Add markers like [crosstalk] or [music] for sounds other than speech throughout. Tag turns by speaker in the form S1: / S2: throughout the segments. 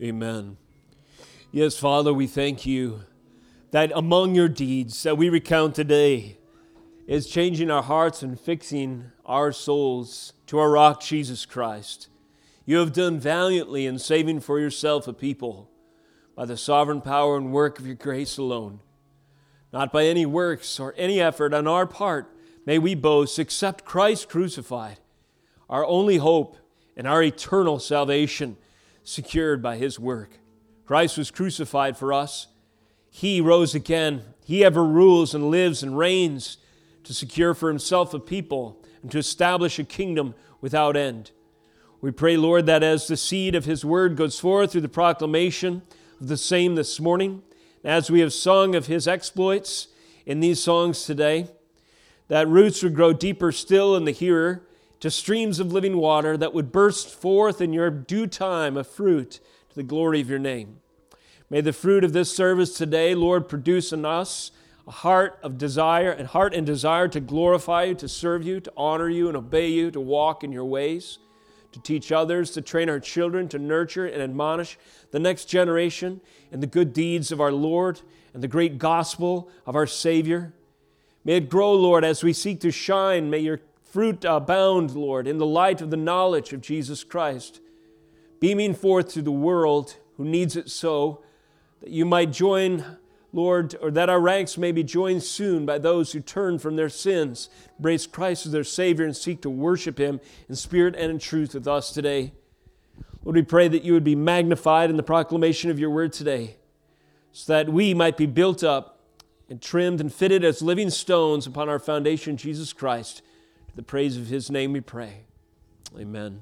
S1: Amen. Yes, Father, we thank you that among your deeds that we recount today is changing our hearts and fixing our souls to our rock, Jesus Christ. You have done valiantly in saving for yourself a people by the sovereign power and work of your grace alone. Not by any works or any effort on our part may we boast except Christ crucified, our only hope and our eternal salvation secured by his work. Christ was crucified for us. He rose again. He ever rules and lives and reigns to secure for himself a people and to establish a kingdom without end. We pray, Lord, that as the seed of his word goes forth through the proclamation of the same this morning, as we have sung of his exploits in these songs today, that roots would grow deeper still in the hearer to streams of living water that would burst forth in your due time a fruit to the glory of your name. May the fruit of this service today, Lord, produce in us a heart of desire and heart and desire to glorify you, to serve you, to honor you and obey you, to walk in your ways, to teach others, to train our children, to nurture and admonish the next generation in the good deeds of our Lord and the great gospel of our Savior. May it grow, Lord, as we seek to shine. May your fruit abound, Lord, in the light of the knowledge of Jesus Christ, beaming forth to the world who needs it so, that you might join, Lord, or that our ranks may be joined soon by those who turn from their sins, embrace Christ as their Savior, and seek to worship Him in spirit and in truth with us today. Lord, we pray that you would be magnified in the proclamation of your word today, so that we might be built up and trimmed and fitted as living stones upon our foundation, Jesus Christ the praise of his name we pray. Amen.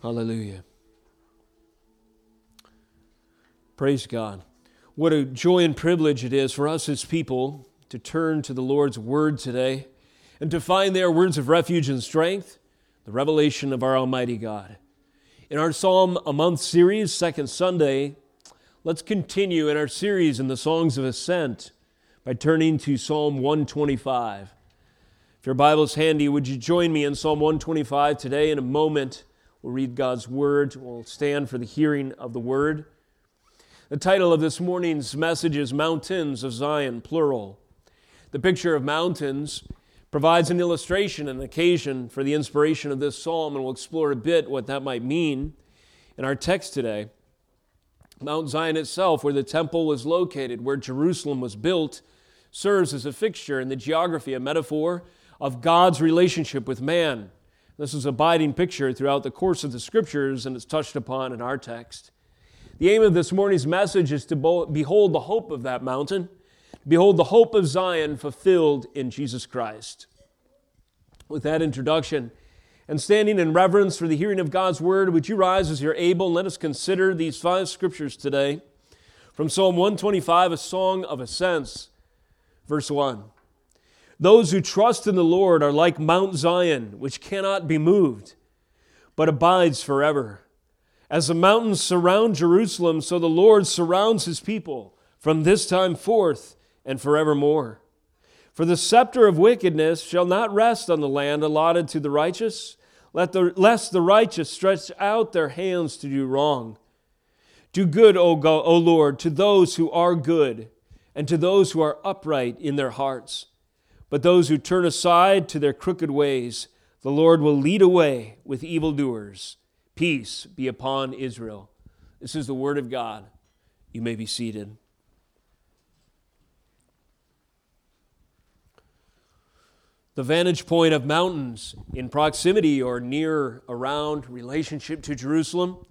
S1: Hallelujah. Praise God. What a joy and privilege it is for us as people to turn to the Lord's Word today and to find there words of refuge and strength, the revelation of our Almighty God. In our Psalm a Month series, second Sunday, Let's continue in our series in the Songs of Ascent by turning to Psalm 125. If your Bible is handy, would you join me in Psalm 125 today? In a moment, we'll read God's Word. We'll stand for the hearing of the Word. The title of this morning's message is Mountains of Zion, plural. The picture of mountains provides an illustration, an occasion for the inspiration of this psalm, and we'll explore a bit what that might mean in our text today. Mount Zion itself, where the temple was located, where Jerusalem was built, serves as a fixture in the geography, a metaphor of God's relationship with man. This is a abiding picture throughout the course of the scriptures, and it's touched upon in our text. The aim of this morning's message is to behold the hope of that mountain, behold the hope of Zion fulfilled in Jesus Christ. With that introduction, and standing in reverence for the hearing of God's word, would you rise as you're able and let us consider these five scriptures today from Psalm 125, a song of ascents, verse 1. Those who trust in the Lord are like Mount Zion, which cannot be moved, but abides forever. As the mountains surround Jerusalem, so the Lord surrounds his people from this time forth and forevermore. For the scepter of wickedness shall not rest on the land allotted to the righteous, let the, lest the righteous stretch out their hands to do wrong. Do good, o, God, o Lord, to those who are good, and to those who are upright in their hearts. But those who turn aside to their crooked ways, the Lord will lead away with evildoers. Peace be upon Israel. This is the word of God. You may be seated. The vantage point of mountains in proximity or near around relationship to Jerusalem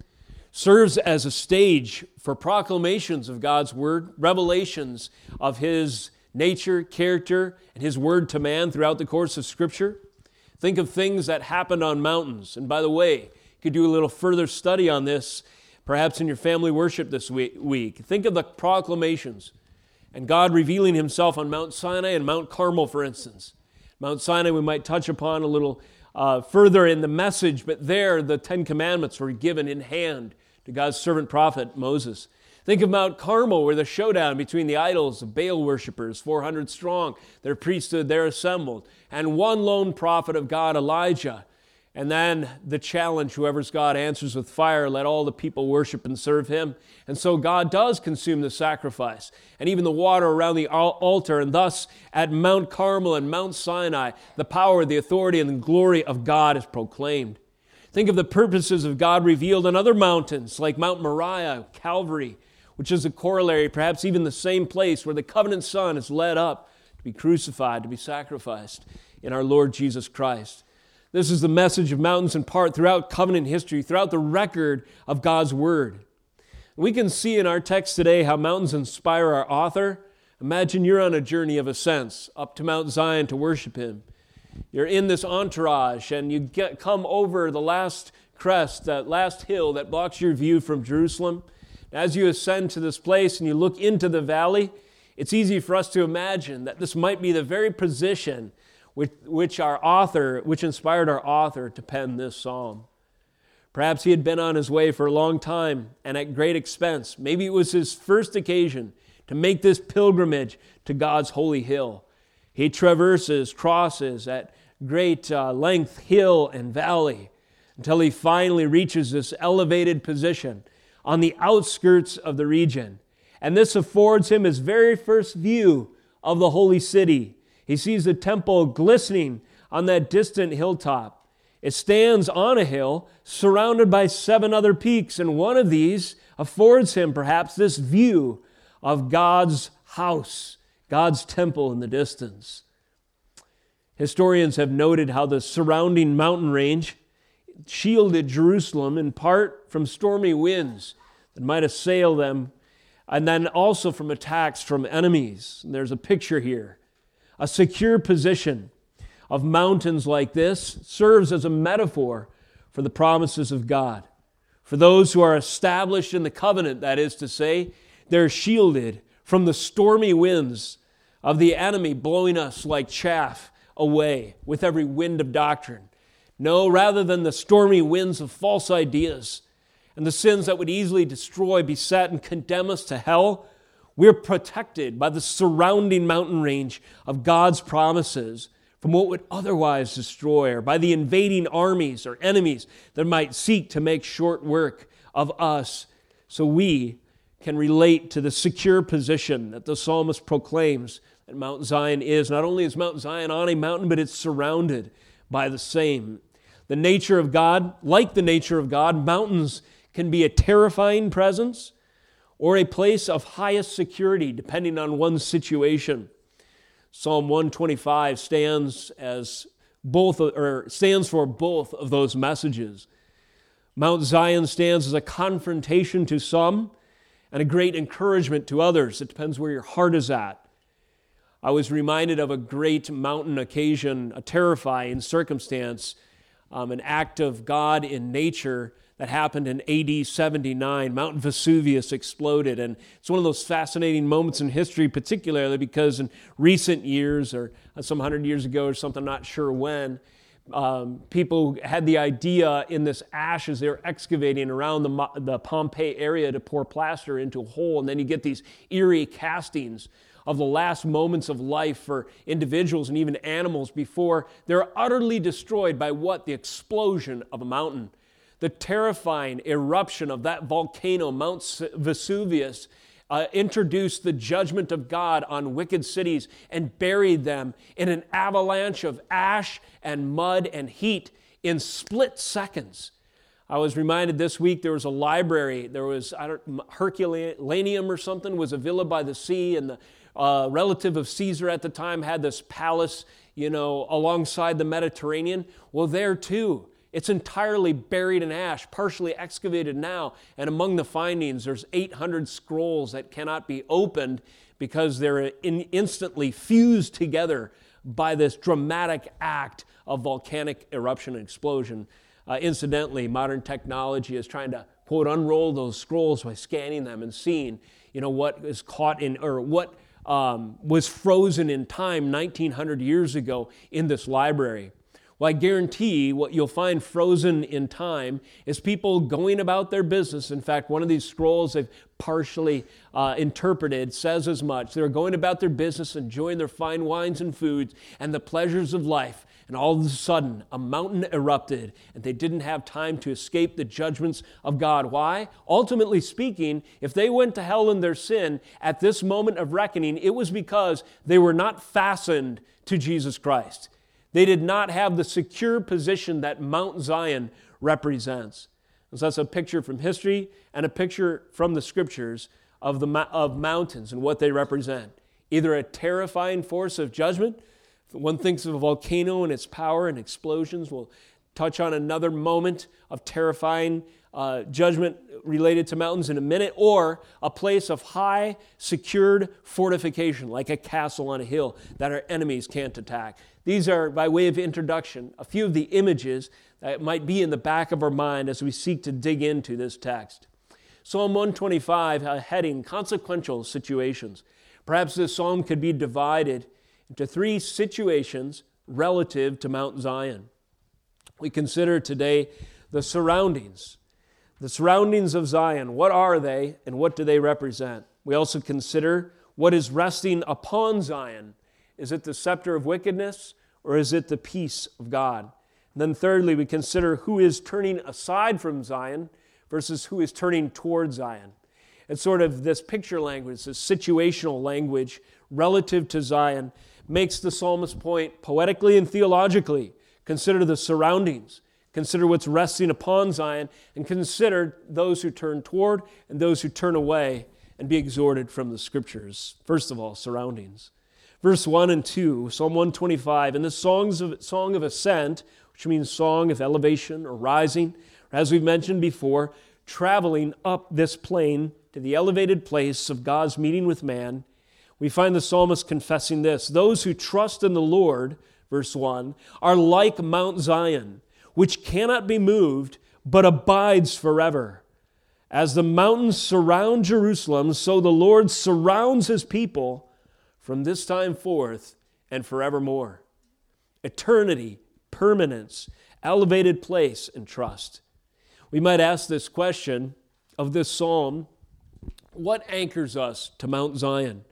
S1: serves as a stage for proclamations of God's word, revelations of his nature, character, and his word to man throughout the course of Scripture. Think of things that happened on mountains. And by the way, you could do a little further study on this, perhaps in your family worship this week. Think of the proclamations and God revealing himself on Mount Sinai and Mount Carmel, for instance. Mount Sinai, we might touch upon a little uh, further in the message, but there the Ten Commandments were given in hand to God's servant prophet Moses. Think of Mount Carmel, where the showdown between the idols of Baal worshippers, 400 strong, their priesthood there assembled, and one lone prophet of God, Elijah, And then the challenge whoever's God answers with fire, let all the people worship and serve him. And so God does consume the sacrifice and even the water around the altar. And thus, at Mount Carmel and Mount Sinai, the power, the authority, and the glory of God is proclaimed. Think of the purposes of God revealed on other mountains like Mount Moriah, Calvary, which is a corollary, perhaps even the same place where the covenant Son is led up to be crucified, to be sacrificed in our Lord Jesus Christ. This is the message of mountains in part throughout covenant history, throughout the record of God's Word. We can see in our text today how mountains inspire our author. Imagine you're on a journey of ascents up to Mount Zion to worship Him. You're in this entourage and you get, come over the last crest, that last hill that blocks your view from Jerusalem. As you ascend to this place and you look into the valley, it's easy for us to imagine that this might be the very position which, which our author, which inspired our author to pen this psalm. Perhaps he had been on his way for a long time and at great expense. Maybe it was his first occasion to make this pilgrimage to God's holy hill. He traverses, crosses at great uh, length, hill and valley, until he finally reaches this elevated position on the outskirts of the region. And this affords him his very first view of the holy city he sees the temple glistening on that distant hilltop. It stands on a hill surrounded by seven other peaks, and one of these affords him perhaps this view of God's house, God's temple in the distance. Historians have noted how the surrounding mountain range shielded Jerusalem in part from stormy winds that might assail them, and then also from attacks from enemies. And there's a picture here a secure position of mountains like this serves as a metaphor for the promises of God. For those who are established in the covenant, that is to say, they're shielded from the stormy winds of the enemy blowing us like chaff away with every wind of doctrine. No, rather than the stormy winds of false ideas and the sins that would easily destroy, beset, and condemn us to hell, we're protected by the surrounding mountain range of God's promises from what would otherwise destroy, or by the invading armies or enemies that might seek to make short work of us. So we can relate to the secure position that the psalmist proclaims that Mount Zion is. Not only is Mount Zion on a mountain, but it's surrounded by the same. The nature of God, like the nature of God, mountains can be a terrifying presence or a place of highest security, depending on one's situation. Psalm 125 stands as both or stands for both of those messages. Mount Zion stands as a confrontation to some and a great encouragement to others. It depends where your heart is at. I was reminded of a great mountain occasion, a terrifying circumstance, um, an act of God in nature that happened in AD 79. Mount Vesuvius exploded. And it's one of those fascinating moments in history, particularly because in recent years, or some hundred years ago, or something, not sure when, um, people had the idea in this ash as they were excavating around the, the Pompeii area to pour plaster into a hole. And then you get these eerie castings of the last moments of life for individuals and even animals before they're utterly destroyed by what? The explosion of a mountain the terrifying eruption of that volcano, Mount Vesuvius, uh, introduced the judgment of God on wicked cities and buried them in an avalanche of ash and mud and heat in split seconds. I was reminded this week there was a library. There was I don't, Herculaneum or something was a villa by the sea, and the uh, relative of Caesar at the time had this palace, you know, alongside the Mediterranean. Well, there too, it's entirely buried in ash, partially excavated now. And among the findings, there's 800 scrolls that cannot be opened because they're in instantly fused together by this dramatic act of volcanic eruption and explosion. Uh, incidentally, modern technology is trying to, quote, unroll those scrolls by scanning them and seeing, you know, what is caught in, or what um, was frozen in time 1900 years ago in this library. Well, I guarantee what you'll find frozen in time is people going about their business. In fact, one of these scrolls they've partially uh, interpreted says as much. They're going about their business, enjoying their fine wines and foods and the pleasures of life. And all of a sudden, a mountain erupted, and they didn't have time to escape the judgments of God. Why? Ultimately speaking, if they went to hell in their sin at this moment of reckoning, it was because they were not fastened to Jesus Christ. They did not have the secure position that Mount Zion represents. And so that's a picture from history and a picture from the scriptures of, the, of mountains and what they represent. Either a terrifying force of judgment one thinks of a volcano and its power and explosions. We'll touch on another moment of terrifying uh, judgment related to mountains in a minute, or a place of high, secured fortification, like a castle on a hill that our enemies can't attack. These are, by way of introduction, a few of the images that might be in the back of our mind as we seek to dig into this text. Psalm 125, a heading, Consequential Situations. Perhaps this psalm could be divided into three situations relative to Mount Zion. We consider today the surroundings. The surroundings of Zion, what are they and what do they represent? We also consider what is resting upon Zion. Is it the scepter of wickedness or is it the peace of God? And then, thirdly, we consider who is turning aside from Zion versus who is turning toward Zion. It's sort of this picture language, this situational language relative to Zion makes the psalmist's point poetically and theologically. Consider the surroundings, consider what's resting upon Zion, and consider those who turn toward and those who turn away and be exhorted from the scriptures. First of all, surroundings. Verse 1 and 2, Psalm 125, and the songs of, song of ascent, which means song of elevation or rising, or as we've mentioned before, traveling up this plain to the elevated place of God's meeting with man we find the psalmist confessing this Those who trust in the Lord, verse 1, are like Mount Zion, which cannot be moved, but abides forever. As the mountains surround Jerusalem, so the Lord surrounds his people from this time forth and forevermore. Eternity, permanence, elevated place, and trust. We might ask this question of this psalm What anchors us to Mount Zion?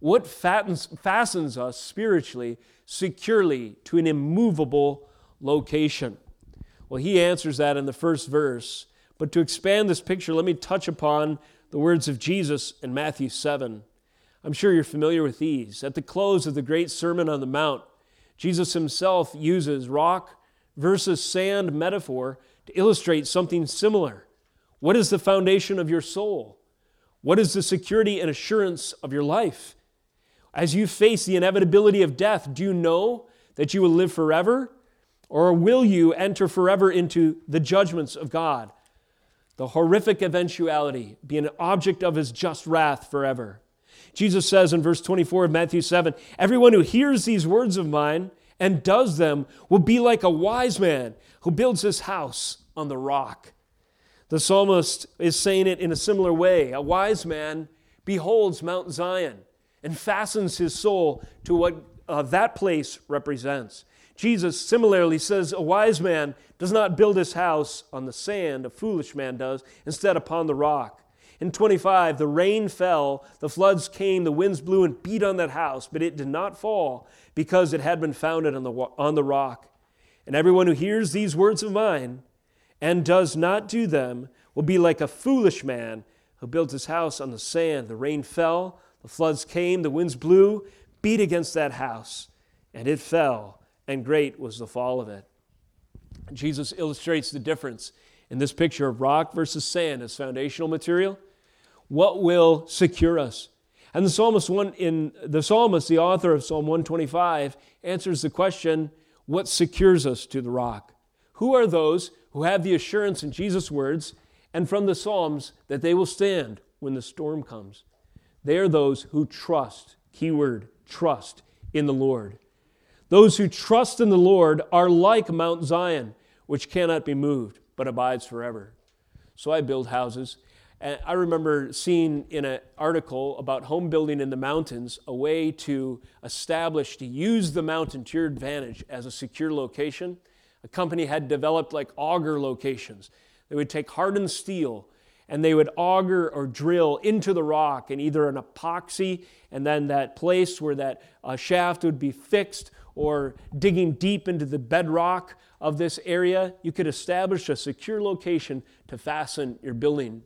S1: What fattens, fastens us spiritually securely to an immovable location? Well, he answers that in the first verse. But to expand this picture, let me touch upon the words of Jesus in Matthew 7. I'm sure you're familiar with these. At the close of the great Sermon on the Mount, Jesus himself uses rock versus sand metaphor to illustrate something similar. What is the foundation of your soul? What is the security and assurance of your life? As you face the inevitability of death, do you know that you will live forever? Or will you enter forever into the judgments of God? The horrific eventuality, be an object of his just wrath forever. Jesus says in verse 24 of Matthew 7 Everyone who hears these words of mine and does them will be like a wise man who builds his house on the rock. The psalmist is saying it in a similar way. A wise man beholds Mount Zion and fastens his soul to what uh, that place represents. Jesus similarly says, A wise man does not build his house on the sand, a foolish man does, instead upon the rock. In 25, the rain fell, the floods came, the winds blew and beat on that house, but it did not fall because it had been founded on the, on the rock. And everyone who hears these words of mine and does not do them will be like a foolish man who built his house on the sand. The rain fell, the floods came, the winds blew, beat against that house, and it fell, and great was the fall of it. Jesus illustrates the difference in this picture of rock versus sand as foundational material. What will secure us? And the psalmist one in the psalmist, the author of Psalm 125, answers the question, what secures us to the rock? Who are those who have the assurance in Jesus' words and from the Psalms that they will stand when the storm comes? They are those who trust, keyword, trust in the Lord. Those who trust in the Lord are like Mount Zion, which cannot be moved, but abides forever. So I build houses. And I remember seeing in an article about home building in the mountains a way to establish, to use the mountain to your advantage as a secure location. A company had developed like auger locations. They would take hardened steel and they would auger or drill into the rock and either an epoxy and then that place where that uh, shaft would be fixed or digging deep into the bedrock of this area, you could establish a secure location to fasten your building.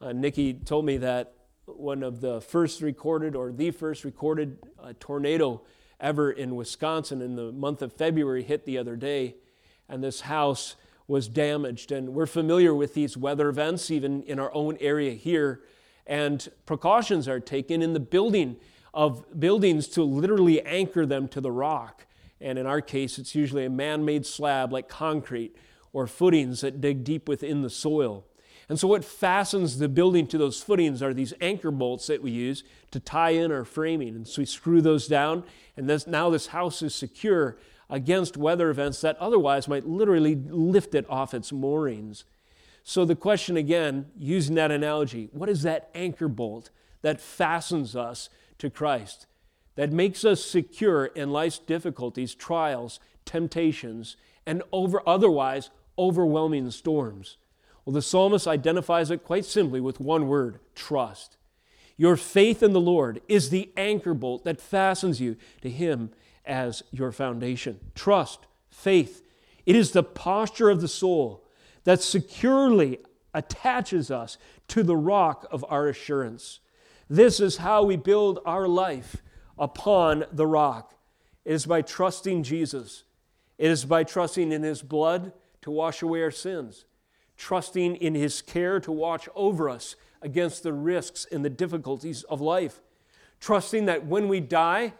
S1: Uh, Nikki told me that one of the first recorded or the first recorded uh, tornado ever in Wisconsin in the month of February hit the other day, and this house was damaged. And we're familiar with these weather events, even in our own area here, and precautions are taken in the building of buildings to literally anchor them to the rock. And in our case, it's usually a man made slab like concrete or footings that dig deep within the soil. And so, what fastens the building to those footings are these anchor bolts that we use to tie in our framing. And so, we screw those down, and this, now this house is secure against weather events that otherwise might literally lift it off its moorings. So, the question again, using that analogy, what is that anchor bolt that fastens us to Christ, that makes us secure in life's difficulties, trials, temptations, and over otherwise overwhelming storms? Well, the psalmist identifies it quite simply with one word trust. Your faith in the Lord is the anchor bolt that fastens you to Him as your foundation. Trust, faith, it is the posture of the soul that securely attaches us to the rock of our assurance. This is how we build our life upon the rock. It is by trusting Jesus. It is by trusting in His blood to wash away our sins, trusting in His care to watch over us against the risks and the difficulties of life, trusting that when we die,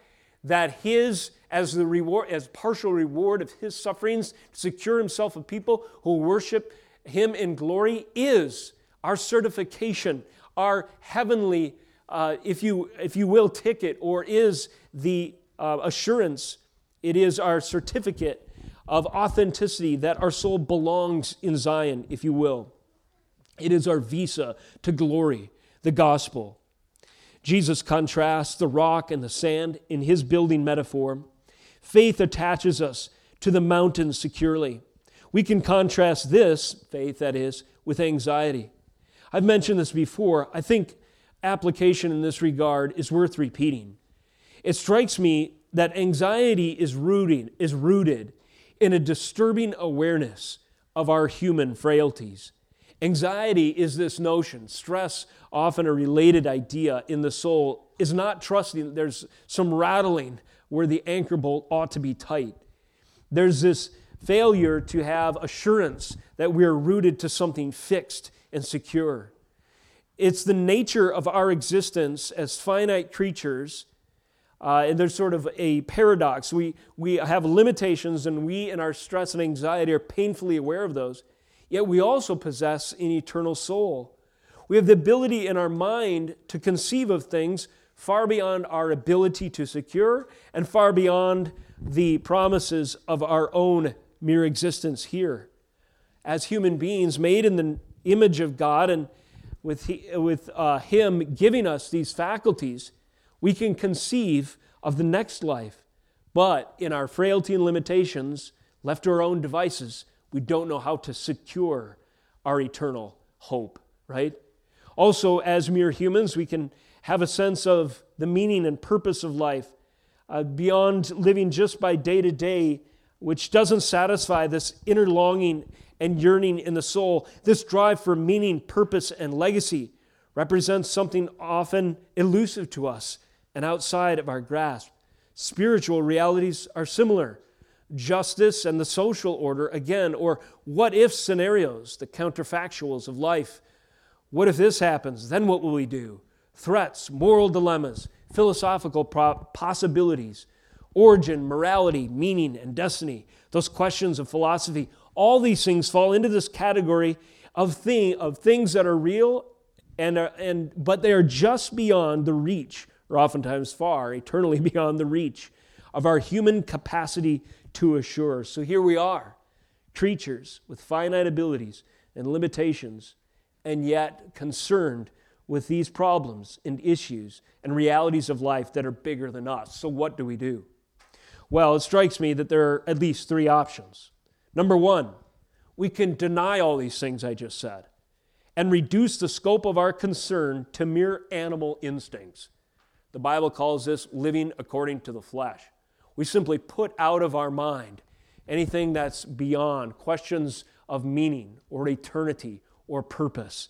S1: that His as the reward, as partial reward of His sufferings, to secure Himself a people who worship Him in glory, is our certification, our heavenly uh, if, you, if you will, ticket or is the uh, assurance, it is our certificate of authenticity that our soul belongs in Zion, if you will. It is our visa to glory, the gospel. Jesus contrasts the rock and the sand in his building metaphor. Faith attaches us to the mountain securely. We can contrast this, faith that is, with anxiety. I've mentioned this before. I think application in this regard is worth repeating. It strikes me that anxiety is rooted, is rooted in a disturbing awareness of our human frailties. Anxiety is this notion, stress, often a related idea in the soul, is not trusting there's some rattling where the anchor bolt ought to be tight. There's this failure to have assurance that we're rooted to something fixed and secure. It's the nature of our existence as finite creatures. Uh, and there's sort of a paradox. We, we have limitations, and we, in our stress and anxiety, are painfully aware of those. Yet we also possess an eternal soul. We have the ability in our mind to conceive of things far beyond our ability to secure and far beyond the promises of our own mere existence here. As human beings made in the image of God and with, he, with uh, Him giving us these faculties, we can conceive of the next life. But in our frailty and limitations, left to our own devices, we don't know how to secure our eternal hope, right? Also, as mere humans, we can have a sense of the meaning and purpose of life uh, beyond living just by day to day, which doesn't satisfy this inner longing and yearning in the soul, this drive for meaning, purpose, and legacy represents something often elusive to us and outside of our grasp. Spiritual realities are similar. Justice and the social order, again, or what if scenarios, the counterfactuals of life. What if this happens? Then what will we do? Threats, moral dilemmas, philosophical possibilities, origin, morality, meaning, and destiny. Those questions of philosophy all these things fall into this category of, thing, of things that are real, and, are, and, but they are just beyond the reach, or oftentimes far, eternally [laughs] beyond the reach of our human capacity to assure. So here we are, creatures with finite abilities and limitations, and yet concerned with these problems and issues and realities of life that are bigger than us. So, what do we do? Well, it strikes me that there are at least three options. Number one, we can deny all these things I just said and reduce the scope of our concern to mere animal instincts. The Bible calls this living according to the flesh. We simply put out of our mind anything that's beyond questions of meaning or eternity or purpose.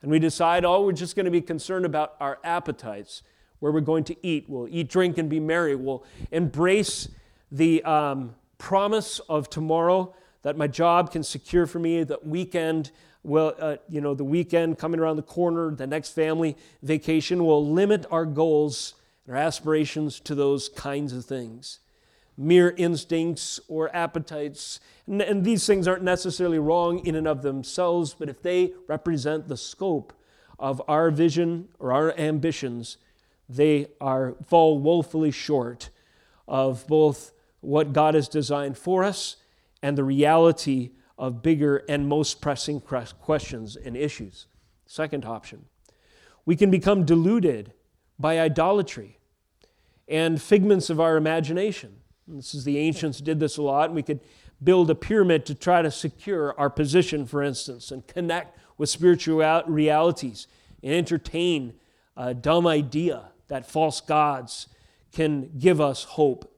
S1: And we decide, oh, we're just going to be concerned about our appetites, where we're going to eat. We'll eat, drink, and be merry. We'll embrace the um, promise of tomorrow that my job can secure for me, that weekend will, uh, you know, the weekend coming around the corner, the next family vacation will limit our goals and our aspirations to those kinds of things. Mere instincts or appetites. And, and these things aren't necessarily wrong in and of themselves, but if they represent the scope of our vision or our ambitions, they are fall woefully short of both what God has designed for us and the reality of bigger and most pressing questions and issues. Second option, we can become deluded by idolatry and figments of our imagination. This is the ancients did this a lot, and we could build a pyramid to try to secure our position, for instance, and connect with spiritual realities and entertain a dumb idea that false gods can give us hope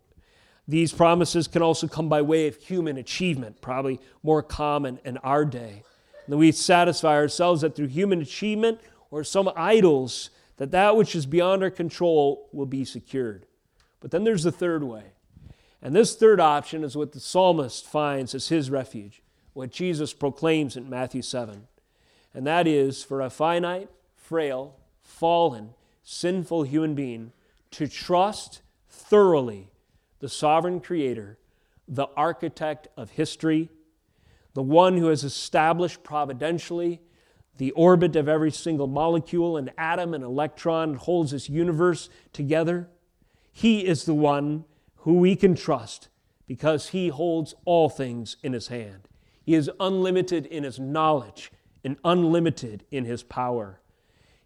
S1: these promises can also come by way of human achievement, probably more common in our day. And we satisfy ourselves that through human achievement or some idols, that that which is beyond our control will be secured. But then there's the third way. And this third option is what the psalmist finds as his refuge, what Jesus proclaims in Matthew 7. And that is for a finite, frail, fallen, sinful human being to trust thoroughly the sovereign creator, the architect of history, the one who has established providentially the orbit of every single molecule and atom and electron holds this universe together. He is the one who we can trust because he holds all things in his hand. He is unlimited in his knowledge and unlimited in his power.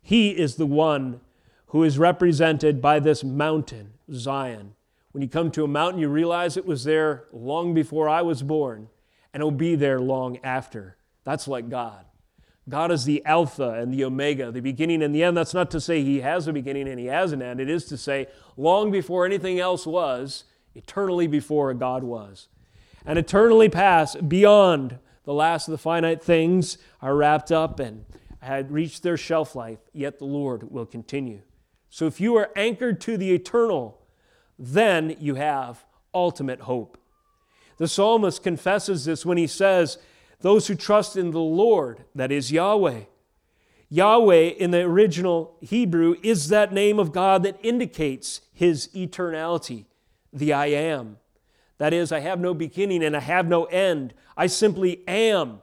S1: He is the one who is represented by this mountain, Zion, when you come to a mountain, you realize it was there long before I was born, and it'll be there long after. That's like God. God is the Alpha and the Omega, the beginning and the end. That's not to say He has a beginning and He has an end. It is to say, long before anything else was, eternally before God was. And eternally past, beyond the last of the finite things are wrapped up and had reached their shelf life, yet the Lord will continue. So if you are anchored to the eternal, then you have ultimate hope. The psalmist confesses this when he says, Those who trust in the Lord, that is Yahweh. Yahweh in the original Hebrew is that name of God that indicates his eternality, the I am. That is, I have no beginning and I have no end. I simply am.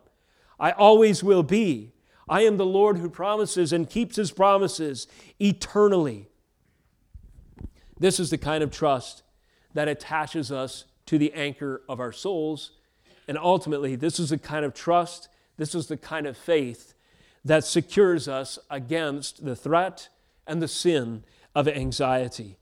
S1: I always will be. I am the Lord who promises and keeps his promises eternally. This is the kind of trust that attaches us to the anchor of our souls. And ultimately, this is the kind of trust, this is the kind of faith that secures us against the threat and the sin of anxiety.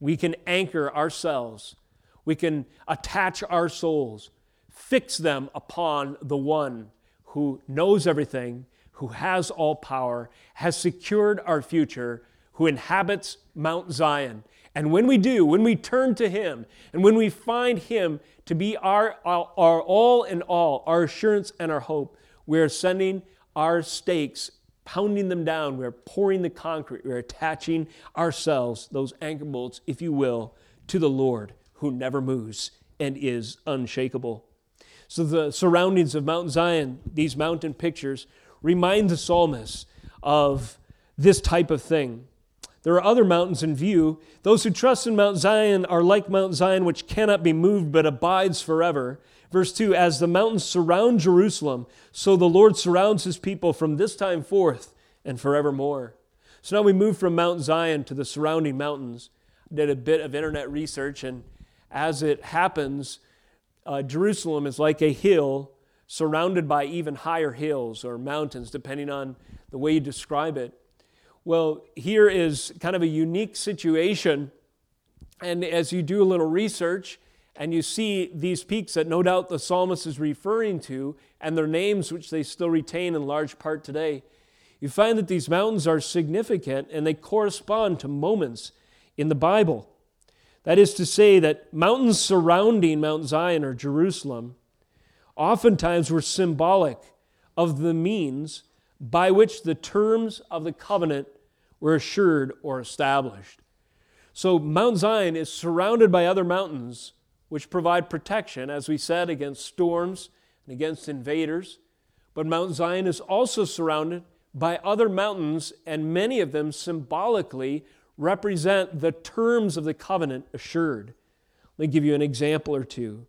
S1: We can anchor ourselves, we can attach our souls, fix them upon the one who knows everything, who has all power, has secured our future, who inhabits Mount Zion and when we do, when we turn to Him, and when we find Him to be our, our, our, all in all, our assurance and our hope, we're sending our stakes, pounding them down. We're pouring the concrete. We're attaching ourselves, those anchor bolts, if you will, to the Lord who never moves and is unshakable. So, the surroundings of Mount Zion, these mountain pictures, remind the psalmist of this type of thing. There are other mountains in view. Those who trust in Mount Zion are like Mount Zion, which cannot be moved but abides forever. Verse 2 As the mountains surround Jerusalem, so the Lord surrounds his people from this time forth and forevermore. So now we move from Mount Zion to the surrounding mountains. Did a bit of internet research, and as it happens, uh, Jerusalem is like a hill surrounded by even higher hills or mountains, depending on the way you describe it. Well, here is kind of a unique situation. And as you do a little research and you see these peaks that no doubt the psalmist is referring to and their names, which they still retain in large part today, you find that these mountains are significant and they correspond to moments in the Bible. That is to say, that mountains surrounding Mount Zion or Jerusalem oftentimes were symbolic of the means by which the terms of the covenant were assured or established. So, Mount Zion is surrounded by other mountains which provide protection, as we said, against storms and against invaders. But Mount Zion is also surrounded by other mountains, and many of them symbolically represent the terms of the covenant assured. Let me give you an example or two.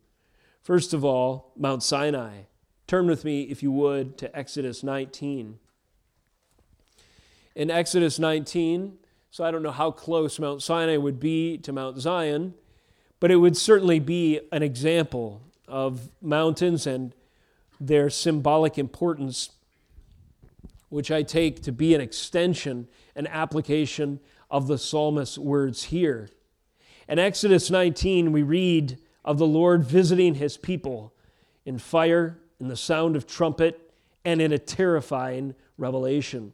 S1: First of all, Mount Sinai. Turn with me, if you would, to Exodus 19. In Exodus 19, so I don't know how close Mount Sinai would be to Mount Zion, but it would certainly be an example of mountains and their symbolic importance, which I take to be an extension, an application of the psalmist's words here. In Exodus 19, we read of the Lord visiting his people in fire, in the sound of trumpet, and in a terrifying revelation.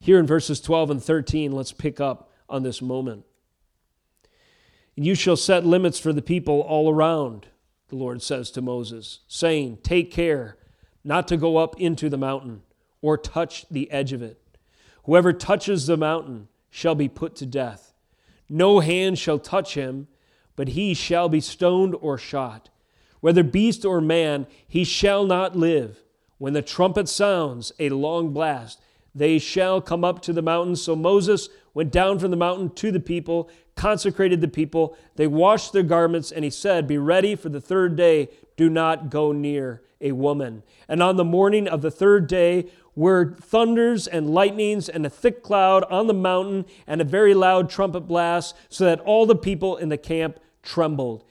S1: Here in verses 12 and 13, let's pick up on this moment. You shall set limits for the people all around, the Lord says to Moses, saying, Take care not to go up into the mountain or touch the edge of it. Whoever touches the mountain shall be put to death. No hand shall touch him, but he shall be stoned or shot. Whether beast or man, he shall not live. When the trumpet sounds a long blast, they shall come up to the mountain. So Moses went down from the mountain to the people, consecrated the people. They washed their garments, and he said, Be ready for the third day. Do not go near a woman. And on the morning of the third day, were thunders and lightnings and a thick cloud on the mountain and a very loud trumpet blast, so that all the people in the camp trembled.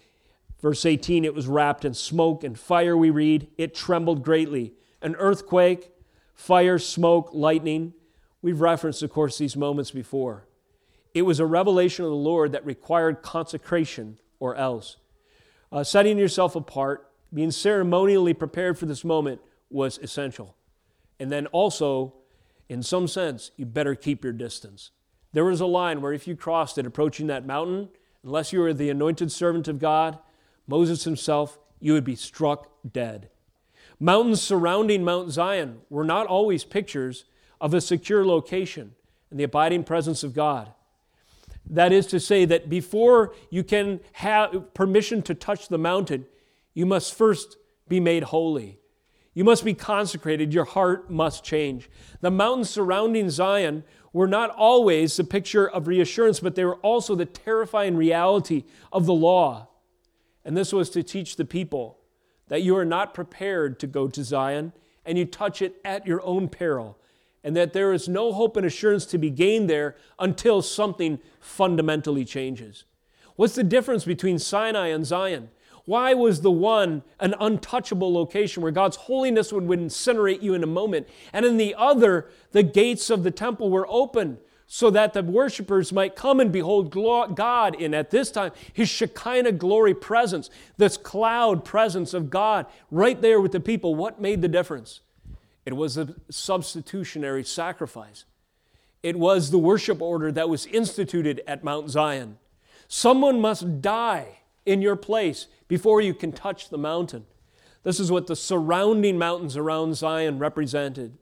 S1: Verse 18, it was wrapped in smoke and fire, we read. It trembled greatly. An earthquake, fire, smoke, lightning. We've referenced, of course, these moments before. It was a revelation of the Lord that required consecration or else. Uh, setting yourself apart, being ceremonially prepared for this moment was essential. And then also, in some sense, you better keep your distance. There was a line where if you crossed it approaching that mountain, unless you were the anointed servant of God, Moses himself, you would be struck dead. Mountains surrounding Mount Zion were not always pictures of a secure location and the abiding presence of God. That is to say, that before you can have permission to touch the mountain, you must first be made holy. You must be consecrated. Your heart must change. The mountains surrounding Zion were not always the picture of reassurance, but they were also the terrifying reality of the law. And this was to teach the people that you are not prepared to go to Zion and you touch it at your own peril, and that there is no hope and assurance to be gained there until something fundamentally changes. What's the difference between Sinai and Zion? Why was the one an untouchable location where God's holiness would incinerate you in a moment? And in the other, the gates of the temple were open so that the worshipers might come and behold God in, at this time, his Shekinah glory presence, this cloud presence of God right there with the people. What made the difference? It was a substitutionary sacrifice. It was the worship order that was instituted at Mount Zion. Someone must die in your place before you can touch the mountain. This is what the surrounding mountains around Zion represented.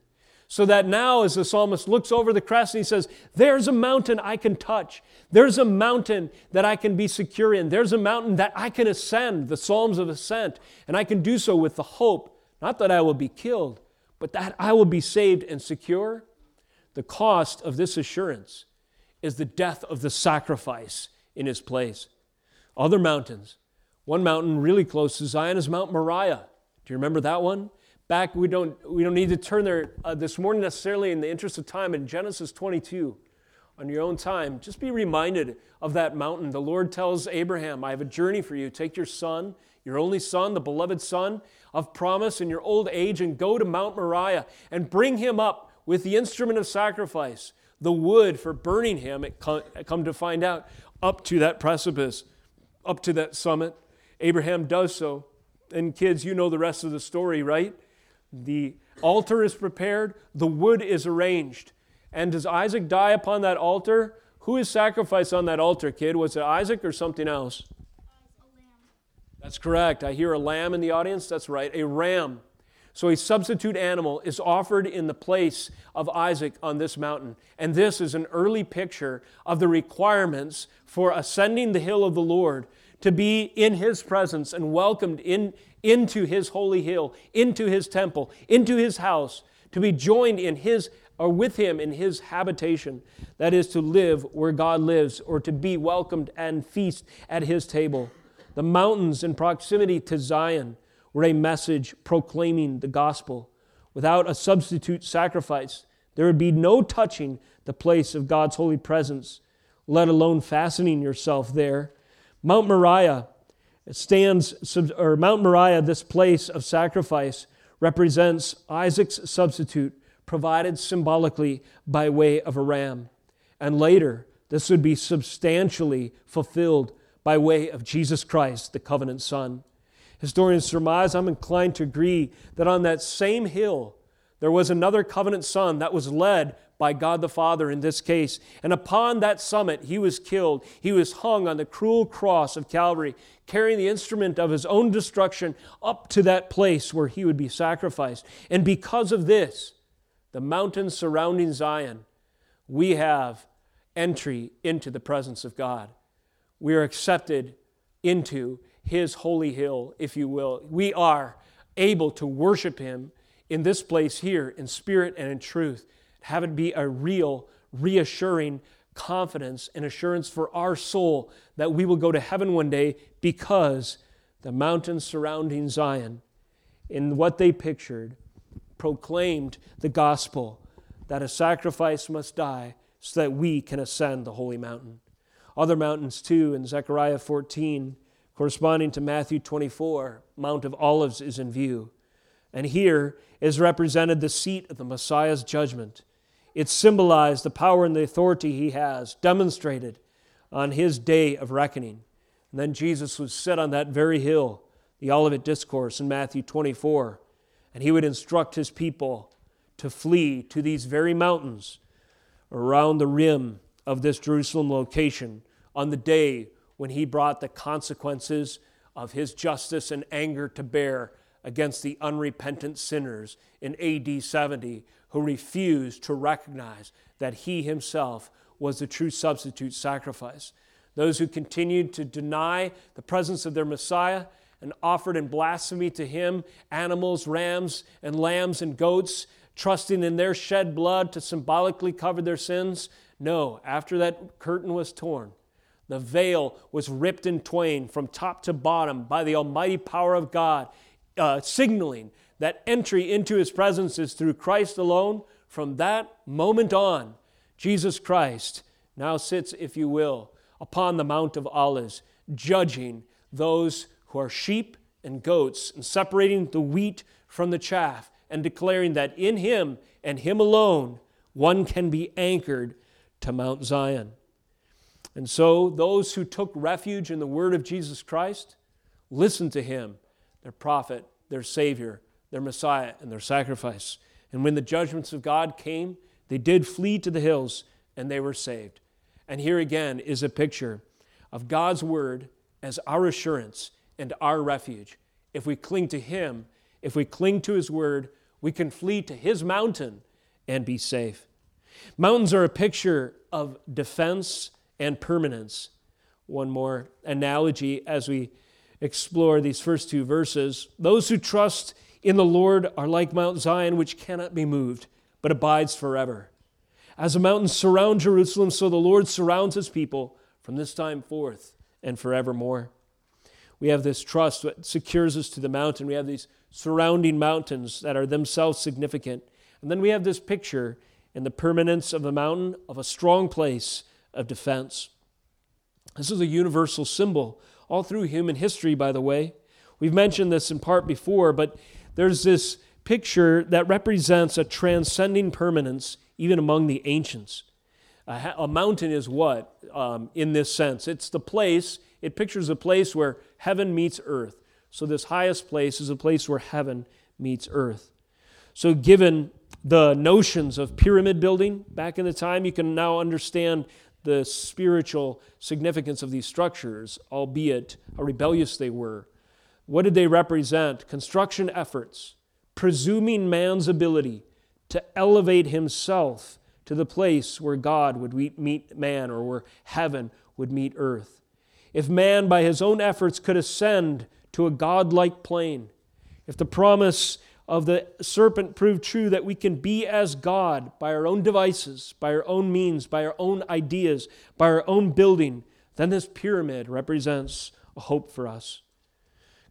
S1: So that now, as the psalmist looks over the crest and he says, There's a mountain I can touch. There's a mountain that I can be secure in. There's a mountain that I can ascend, the Psalms of Ascent. And I can do so with the hope, not that I will be killed, but that I will be saved and secure. The cost of this assurance is the death of the sacrifice in his place other mountains. One mountain really close to Zion is Mount Moriah. Do you remember that one? Back, we don't, we don't need to turn there uh, this morning necessarily in the interest of time. In Genesis 22, on your own time, just be reminded of that mountain. The Lord tells Abraham, I have a journey for you. Take your son, your only son, the beloved son of promise in your old age, and go to Mount Moriah and bring him up with the instrument of sacrifice, the wood for burning him, come to find out, up to that precipice up to that summit. Abraham does so. And kids, you know the rest of the story, right? The altar is prepared, the wood is arranged. And does Isaac die upon that altar? Who is sacrificed on that altar, kid? Was it Isaac or something else? That's correct. I hear a lamb in the audience. That's right, a ram. So a substitute animal is offered in the place of Isaac on this mountain. And this is an early picture of the requirements for ascending the hill of the Lord to be in his presence and welcomed in, into his holy hill, into his temple, into his house, to be joined in his or with him in his habitation. That is to live where God lives or to be welcomed and feast at his table. The mountains in proximity to Zion were a message proclaiming the gospel. Without a substitute sacrifice, there would be no touching the place of God's holy presence, let alone fastening yourself there. Mount Moriah stands, or Mount Moriah, this place of sacrifice, represents Isaac's substitute provided symbolically by way of a ram. And later, this would be substantially fulfilled by way of Jesus Christ, the covenant Son. Historians surmise, I'm inclined to agree, that on that same hill, there was another covenant son that was led by God the Father in this case. And upon that summit, he was killed. He was hung on the cruel cross of Calvary, carrying the instrument of his own destruction up to that place where he would be sacrificed. And because of this, the mountains surrounding Zion, we have entry into the presence of God. We are accepted into his holy hill, if you will. We are able to worship him in this place here in spirit and in truth. Have it be a real, reassuring confidence and assurance for our soul that we will go to heaven one day because the mountains surrounding Zion, in what they pictured, proclaimed the gospel that a sacrifice must die so that we can ascend the holy mountain. Other mountains, too, in Zechariah 14, corresponding to Matthew 24, Mount of Olives is in view. And here is represented the seat of the Messiah's judgment. It symbolized the power and the authority he has, demonstrated on his day of reckoning. And then Jesus would sit on that very hill, the Olivet Discourse in Matthew 24, and he would instruct his people to flee to these very mountains around the rim of this Jerusalem location on the day when he brought the consequences of his justice and anger to bear against the unrepentant sinners in AD 70 who refused to recognize that he himself was the true substitute sacrifice. Those who continued to deny the presence of their Messiah and offered in blasphemy to him animals, rams, and lambs and goats, trusting in their shed blood to symbolically cover their sins. No, after that curtain was torn, the veil was ripped in twain from top to bottom by the almighty power of God, uh, signaling that entry into his presence is through Christ alone. From that moment on, Jesus Christ now sits, if you will, upon the Mount of Olives, judging those who are sheep and goats, and separating the wheat from the chaff, and declaring that in him and him alone one can be anchored to Mount Zion. And so, those who took refuge in the word of Jesus Christ listened to him, their prophet, their Savior, their Messiah, and their sacrifice. And when the judgments of God came, they did flee to the hills and they were saved. And here again is a picture of God's word as our assurance and our refuge. If we cling to Him, if we cling to His Word, we can flee to His mountain and be safe. Mountains are a picture of defense and permanence. One more analogy as we explore these first two verses. Those who trust in the Lord are like Mount Zion, which cannot be moved, but abides forever. As the mountains surround Jerusalem, so the Lord surrounds his people from this time forth and forevermore. We have this trust that secures us to the mountain. We have these surrounding mountains that are themselves significant. And then we have this picture in the permanence of the mountain of a strong place of defense. This is a universal symbol all through human history, by the way. We've mentioned this in part before, but there's this picture that represents a transcending permanence even among the ancients. A, a mountain is what um, in this sense? It's the place it pictures a place where heaven meets earth. So, this highest place is a place where heaven meets earth. So, given the notions of pyramid building back in the time, you can now understand the spiritual significance of these structures, albeit how rebellious they were. What did they represent? Construction efforts, presuming man's ability to elevate himself to the place where God would meet man or where heaven would meet earth. If man, by his own efforts, could ascend to a godlike plane, if the promise of the serpent proved true that we can be as God by our own devices, by our own means, by our own ideas, by our own building, then this pyramid represents a hope for us.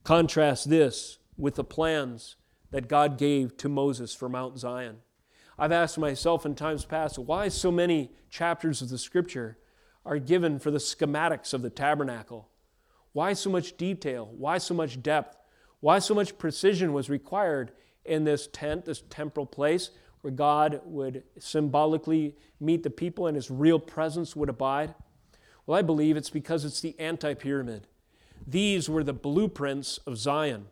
S1: Contrast this with the plans that God gave to Moses for Mount Zion. I've asked myself in times past why so many chapters of the scripture are given for the schematics of the tabernacle. Why so much detail? Why so much depth? Why so much precision was required in this tent, this temporal place where God would symbolically meet the people and his real presence would abide? Well, I believe it's because it's the anti pyramid. These were the blueprints of Zion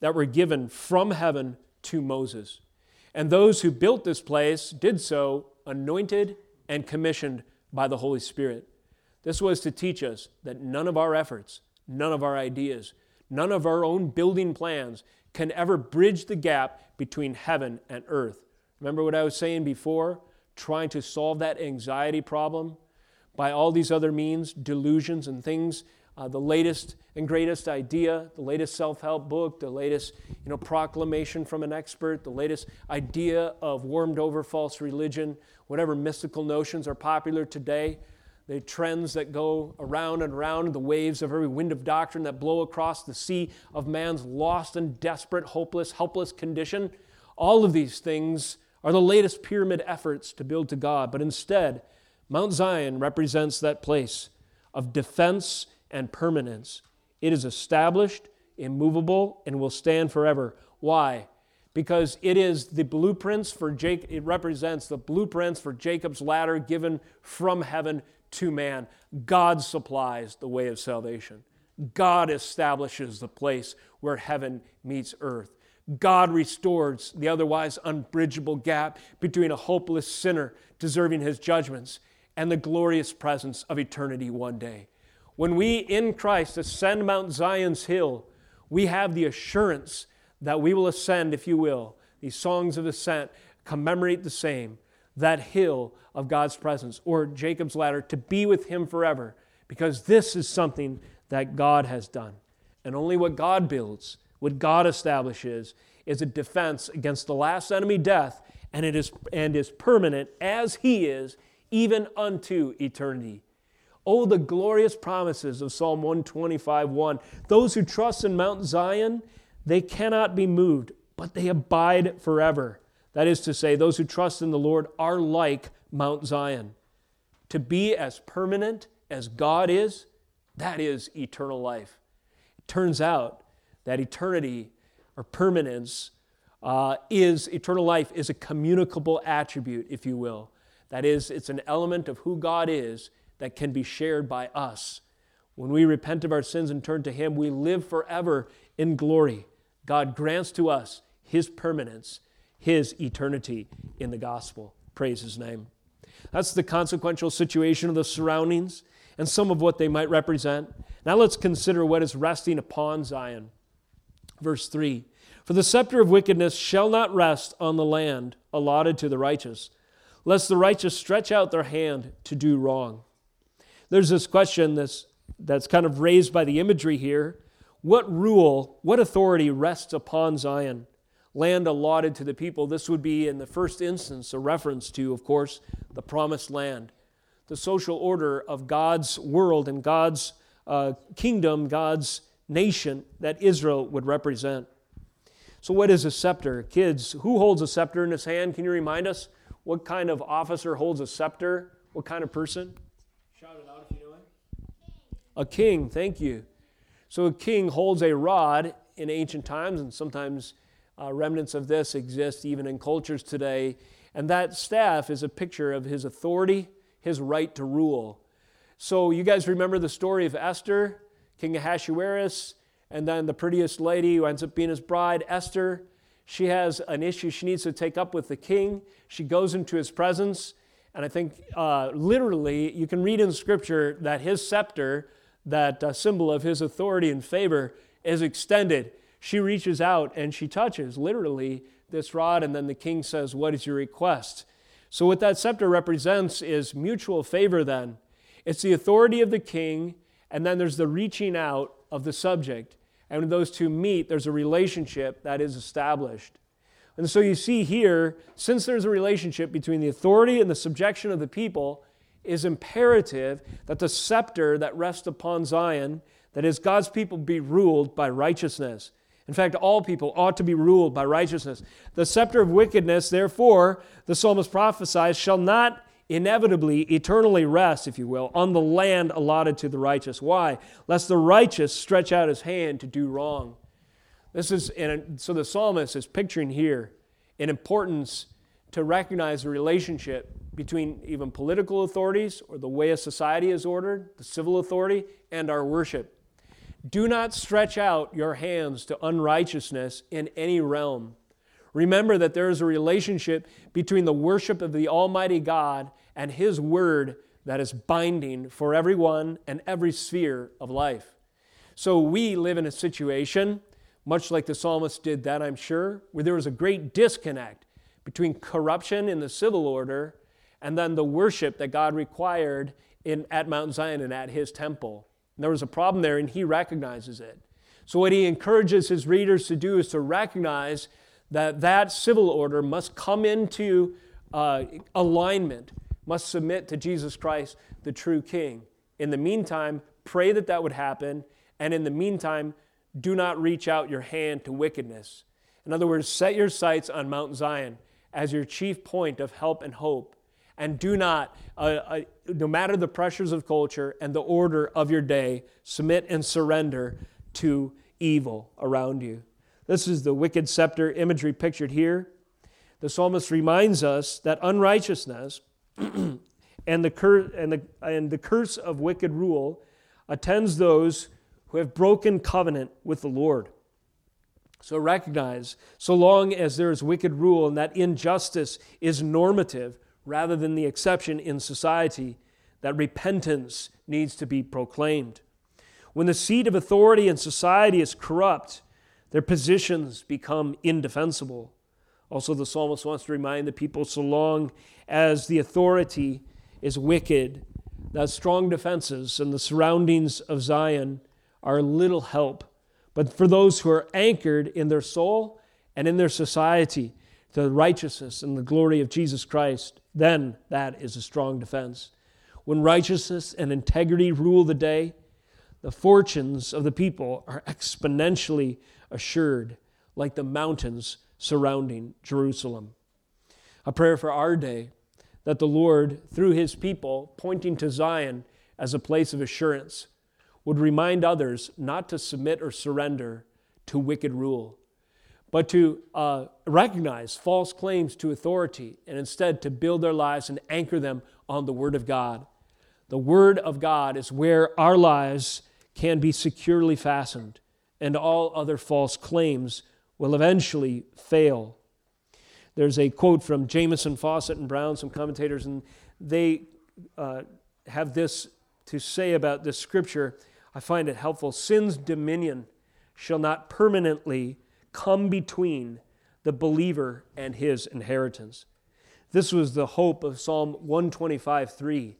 S1: that were given from heaven to Moses. And those who built this place did so anointed and commissioned by the Holy Spirit. This was to teach us that none of our efforts, none of our ideas, none of our own building plans can ever bridge the gap between heaven and earth. Remember what I was saying before? Trying to solve that anxiety problem by all these other means, delusions and things uh, the latest and greatest idea, the latest self help book, the latest you know, proclamation from an expert, the latest idea of warmed over false religion, whatever mystical notions are popular today, the trends that go around and around, the waves of every wind of doctrine that blow across the sea of man's lost and desperate, hopeless, helpless condition. All of these things are the latest pyramid efforts to build to God. But instead, Mount Zion represents that place of defense and permanence. It is established, immovable, and will stand forever. Why? Because it is the blueprints for Jacob, it represents the blueprints for Jacob's ladder given from heaven to man. God supplies the way of salvation. God establishes the place where heaven meets earth. God restores the otherwise unbridgeable gap between a hopeless sinner deserving his judgments and the glorious presence of eternity one day. When we in Christ ascend Mount Zion's hill, we have the assurance that we will ascend, if you will. These songs of ascent commemorate the same that hill of God's presence, or Jacob's ladder, to be with Him forever, because this is something that God has done. And only what God builds, what God establishes, is a defense against the last enemy, death, and it is, and is permanent as He is, even unto eternity. Oh, the glorious promises of Psalm 125 1. Those who trust in Mount Zion, they cannot be moved, but they abide forever. That is to say, those who trust in the Lord are like Mount Zion. To be as permanent as God is, that is eternal life. It turns out that eternity or permanence uh, is eternal life is a communicable attribute, if you will. That is, it's an element of who God is that can be shared by us. When we repent of our sins and turn to Him, we live forever in glory. God grants to us His permanence, His eternity in the gospel. Praise His name. That's the consequential situation of the surroundings and some of what they might represent. Now let's consider what is resting upon Zion. Verse 3 For the scepter of wickedness shall not rest on the land allotted to the righteous, lest the righteous stretch out their hand to do wrong. There's this question that's, that's kind of raised by the imagery here. What rule, what authority rests upon Zion? Land allotted to the people. This would be, in the first instance, a reference to, of course, the promised land, the social order of God's world and God's uh, kingdom, God's nation that Israel would represent. So, what is a scepter? Kids, who holds a scepter in his hand? Can you remind us? What kind of officer holds a scepter? What kind of person? Shout it out if you know it. A king, thank you. So a king holds a rod in ancient times, and sometimes uh, remnants of this exist even in cultures today. And that staff is a picture of his authority, his right to rule. So you guys remember the story of Esther, King Ahasuerus, and then the prettiest lady who ends up being his bride, Esther. She has an issue she needs to take up with the king. She goes into his presence, And I think uh, literally, you can read in Scripture that his scepter, that uh, symbol of his authority and favor, is extended. She reaches out and she touches, literally, this rod, and then the king says, What is your request? So, what that scepter represents is mutual favor, then. It's the authority of the king, and then there's the reaching out of the subject. And when those two meet, there's a relationship that is established. And so you see here, since there's a relationship between the authority and the subjection of the people, is imperative that the scepter that rests upon Zion, that is, God's people, be ruled by righteousness. In fact, all people ought to be ruled by righteousness. The scepter of wickedness, therefore, the psalmist prophesies, shall not inevitably, eternally rest, if you will, on the land allotted to the righteous. Why? Lest the righteous stretch out his hand to do wrong. This is, and so the psalmist is picturing here an importance to recognize the relationship between even political authorities or the way a society is ordered, the civil authority, and our worship. Do not stretch out your hands to unrighteousness in any realm. Remember that there is a relationship between the worship of the Almighty God and His Word that is binding for everyone and every sphere of life. So we live in a situation much like the psalmist did that, I'm sure, where there was a great disconnect between corruption in the civil order and then the worship that God required in, at Mount Zion and at his temple. And there was a problem there, and he recognizes it. So, what he encourages his readers to do is to recognize that that civil order must come into uh, alignment, must submit to Jesus Christ, the true King. In the meantime, pray that that would happen, and in the meantime, do not reach out your hand to wickedness. In other words, set your sights on Mount Zion as your chief point of help and hope. And do not, uh, uh, no matter the pressures of culture and the order of your day, submit and surrender to evil around you. This is the wicked scepter imagery pictured here. The psalmist reminds us that unrighteousness [clears throat] and, the cur- and, the, and the curse of wicked rule attends those who have broken covenant with the Lord. So recognize, so long as there is wicked rule and that injustice is normative rather than the exception in society, that repentance needs to be proclaimed. When the seat of authority in society is corrupt, their positions become indefensible. Also, the psalmist wants to remind the people so long as the authority is wicked, that strong defenses and the surroundings of Zion are little help. But for those who are anchored in their soul and in their society to the righteousness and the glory of Jesus Christ, then that is a strong defense. When righteousness and integrity rule the day, the fortunes of the people are exponentially assured, like the mountains surrounding Jerusalem. A prayer for our day that the Lord, through his people, pointing to Zion as a place of assurance, would remind others not to submit or surrender to wicked rule, but to uh, recognize false claims to authority and instead to build their lives and anchor them on the Word of God. The Word of God is where our lives can be securely fastened, and all other false claims will eventually fail. There's a quote from Jamieson, Fausset, and Brown, some commentators, and they uh, have this to say about this scripture I find it helpful. Sin's dominion shall not permanently come between the believer and his inheritance. This was the hope of Psalm 125 3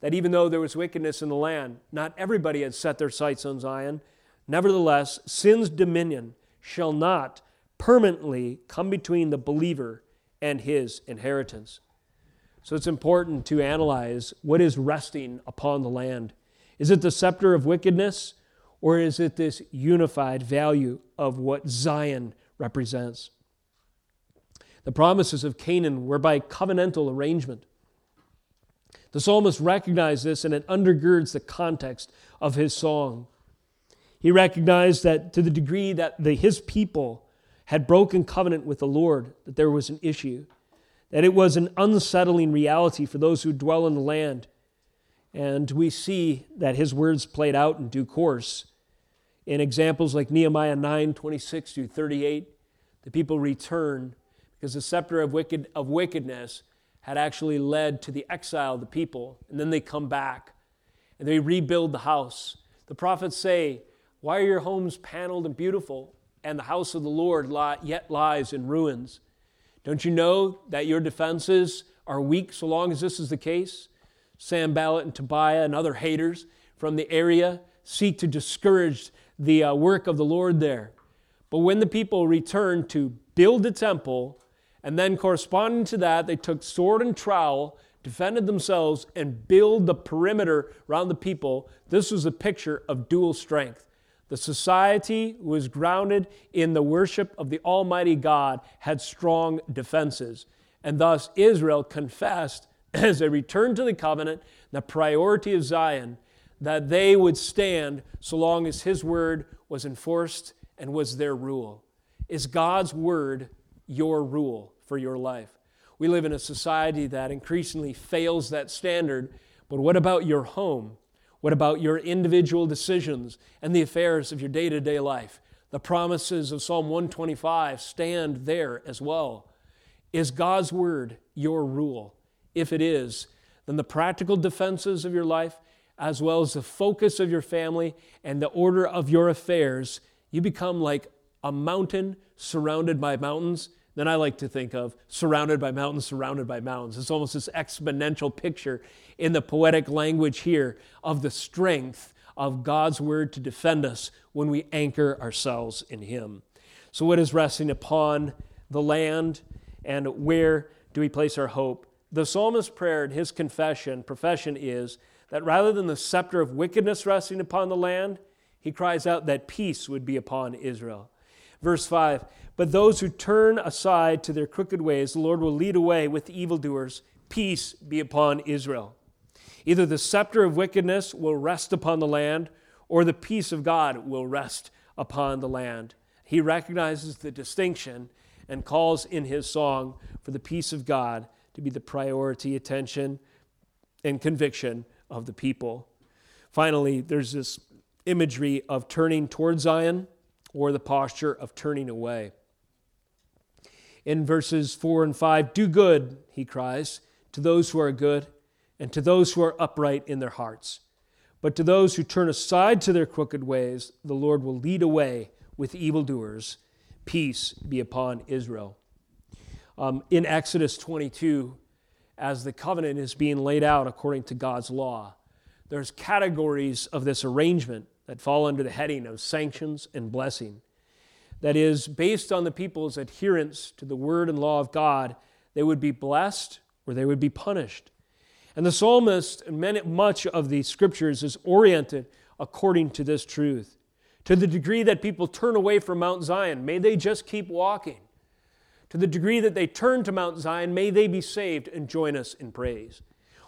S1: that even though there was wickedness in the land, not everybody had set their sights on Zion. Nevertheless, sin's dominion shall not permanently come between the believer and his inheritance. So it's important to analyze what is resting upon the land. Is it the scepter of wickedness, or is it this unified value of what Zion represents? The promises of Canaan were by covenantal arrangement. The psalmist recognized this and it undergirds the context of his song. He recognized that to the degree that the, his people had broken covenant with the Lord, that there was an issue, that it was an unsettling reality for those who dwell in the land and we see that his words played out in due course. In examples like Nehemiah 9 26 through 38, the people return because the scepter of, wicked, of wickedness had actually led to the exile of the people, and then they come back and they rebuild the house. The prophets say, Why are your homes paneled and beautiful, and the house of the Lord yet lies in ruins? Don't you know that your defenses are weak so long as this is the case? Sanballat and Tobiah and other haters from the area seek to discourage the uh, work of the Lord there. But when the people returned to build the temple, and then corresponding to that, they took sword and trowel, defended themselves, and build the perimeter around the people, this was a picture of dual strength. The society was grounded in the worship of the Almighty God, had strong defenses. And thus Israel confessed [clears throat] as they returned to the covenant, the priority of Zion, that they would stand so long as His word was enforced and was their rule. Is God's word your rule for your life? We live in a society that increasingly fails that standard, but what about your home? What about your individual decisions and the affairs of your day to day life? The promises of Psalm 125 stand there as well. Is God's word your rule? If it is, then the practical defenses of your life, as well as the focus of your family and the order of your affairs, you become like a mountain surrounded by mountains. Then I like to think of surrounded by mountains, surrounded by mountains. It's almost this exponential picture in the poetic language here of the strength of God's word to defend us when we anchor ourselves in Him. So, what is resting upon the land and where do we place our hope? The psalmist's prayer and his confession, profession is that rather than the scepter of wickedness resting upon the land, he cries out that peace would be upon Israel. Verse 5 But those who turn aside to their crooked ways, the Lord will lead away with the evildoers. Peace be upon Israel. Either the scepter of wickedness will rest upon the land, or the peace of God will rest upon the land. He recognizes the distinction and calls in his song for the peace of God to be the priority, attention, and conviction of the people. Finally, there's this imagery of turning toward Zion or the posture of turning away. In verses 4 and 5, do good, he cries, to those who are good and to those who are upright in their hearts. But to those who turn aside to their crooked ways, the Lord will lead away with evildoers. Peace be upon Israel um, in Exodus 22 as the covenant is being laid out according to God's law. There's categories of this arrangement that fall under the heading of sanctions and blessing. That is, based on the people's adherence to the word and law of God, they would be blessed or they would be punished. And the psalmist, and much of the scriptures, is oriented according to this truth. To the degree that people turn away from Mount Zion, may they just keep walking. To the degree that they turn to Mount Zion, may they be saved and join us in praise.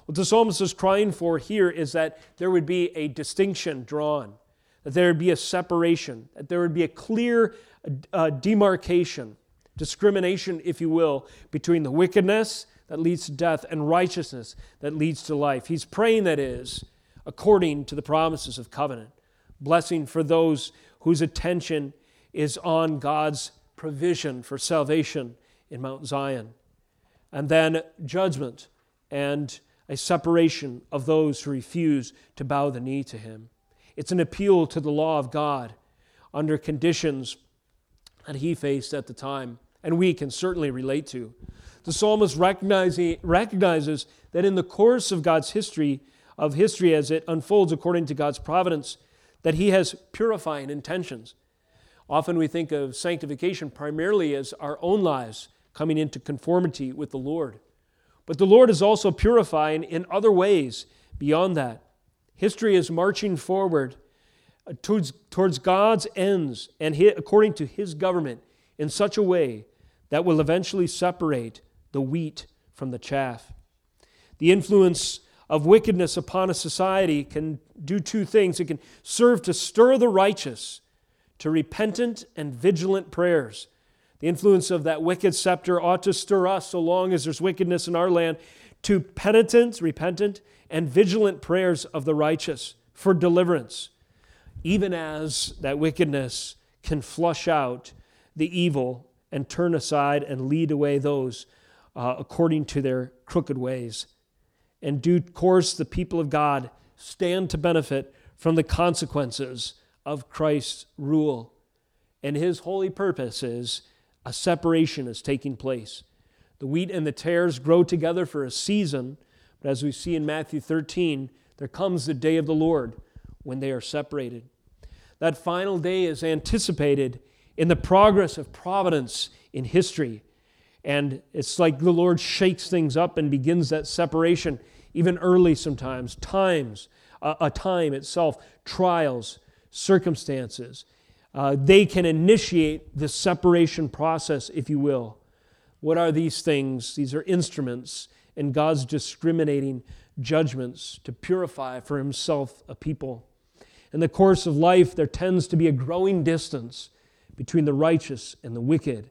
S1: What the psalmist is crying for here is that there would be a distinction drawn, that there would be a separation, that there would be a clear uh, demarcation, discrimination, if you will, between the wickedness that leads to death and righteousness that leads to life. He's praying, that is, according to the promises of covenant. Blessing for those whose attention is on God's provision for salvation in Mount Zion. And then judgment and a separation of those who refuse to bow the knee to him. It's an appeal to the law of God under conditions that he faced at the time, and we can certainly relate to. The psalmist recognizes that in the course of God's history, of history as it unfolds according to God's providence, that he has purifying intentions. Often we think of sanctification primarily as our own lives coming into conformity with the Lord. But the Lord is also purifying in other ways beyond that. History is marching forward uh, towards, towards God's ends and his, according to His government in such a way that will eventually separate the wheat from the chaff. The influence of wickedness upon a society can do two things it can serve to stir the righteous to repentant and vigilant prayers. The influence of that wicked scepter ought to stir us, so long as there's wickedness in our land, to penitent, repentant, and vigilant prayers of the righteous for deliverance, even as that wickedness can flush out the evil and turn aside and lead away those uh, according to their crooked ways. In due course, the people of God stand to benefit from the consequences of Christ's rule. And his holy purpose is a separation is taking place. The wheat and the tares grow together for a season, but as we see in Matthew 13, there comes the day of the Lord when they are separated. That final day is anticipated in the progress of providence in history. And it's like the Lord shakes things up and begins that separation, even early sometimes, times, a, a time itself, trials, circumstances. Uh, they can initiate the separation process, if you will. What are these things? These are instruments in God's discriminating judgments to purify for Himself a people. In the course of life, there tends to be a growing distance between the righteous and the wicked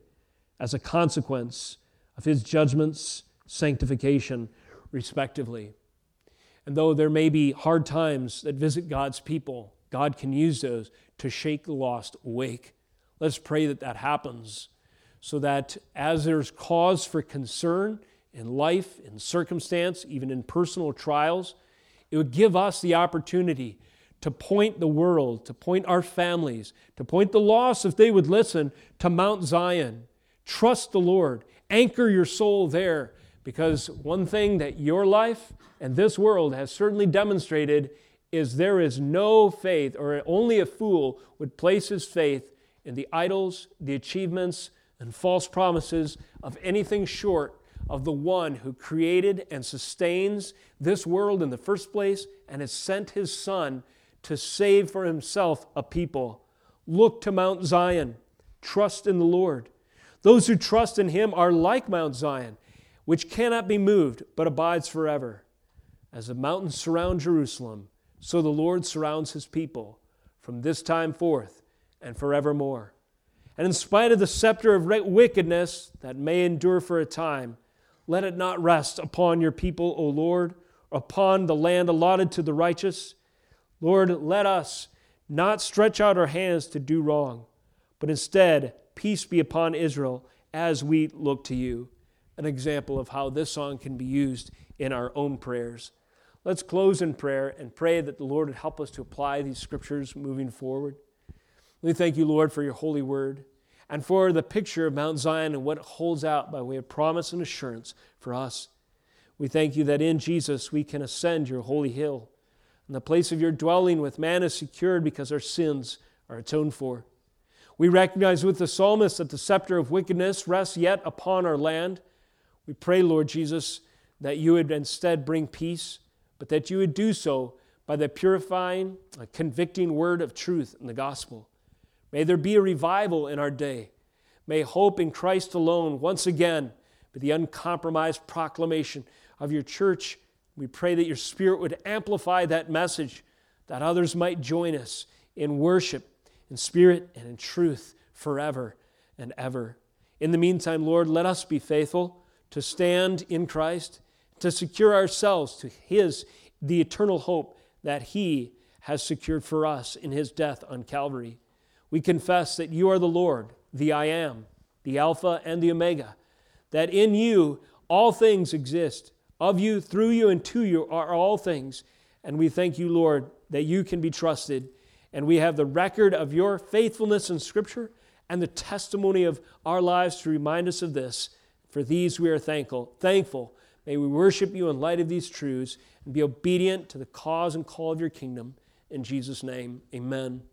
S1: as a consequence of His judgments, sanctification, respectively. And though there may be hard times that visit God's people, God can use those to shake the lost awake. Let's pray that that happens so that as there's cause for concern in life, in circumstance, even in personal trials, it would give us the opportunity to point the world, to point our families, to point the lost, if they would listen, to Mount Zion. Trust the Lord. Anchor your soul there because one thing that your life and this world has certainly demonstrated is there is no faith, or only a fool would place his faith in the idols, the achievements, and false promises of anything short of the one who created and sustains this world in the first place and has sent his Son to save for himself a people. Look to Mount Zion, trust in the Lord. Those who trust in him are like Mount Zion, which cannot be moved but abides forever. As the mountains surround Jerusalem, so the Lord surrounds his people from this time forth and forevermore. And in spite of the scepter of wickedness that may endure for a time, let it not rest upon your people, O Lord, upon the land allotted to the righteous. Lord, let us not stretch out our hands to do wrong, but instead, peace be upon Israel as we look to you. An example of how this song can be used in our own prayers. Let's close in prayer and pray that the Lord would help us to apply these scriptures moving forward. We thank you, Lord, for your holy word and for the picture of Mount Zion and what it holds out by way of promise and assurance for us. We thank you that in Jesus we can ascend your holy hill, and the place of your dwelling with man is secured because our sins are atoned for. We recognize with the psalmist that the scepter of wickedness rests yet upon our land. We pray, Lord Jesus, that you would instead bring peace but that you would do so by the purifying, uh, convicting word of truth in the gospel. May there be a revival in our day. May hope in Christ alone once again be the uncompromised proclamation of your church. We pray that your Spirit would amplify that message, that others might join us in worship, in spirit, and in truth forever and ever. In the meantime, Lord, let us be faithful to stand in Christ to secure ourselves to His, the eternal hope that He has secured for us in His death on Calvary. We confess that you are the Lord, the I am, the Alpha and the Omega, that in you all things exist. Of you, through you, and to you are all things. And we thank you, Lord, that you can be trusted. And we have the record of your faithfulness in Scripture and the testimony of our lives to remind us of this. For these we are thankful, thankful May we worship you in light of these truths and be obedient to the cause and call of your kingdom. In Jesus' name, amen.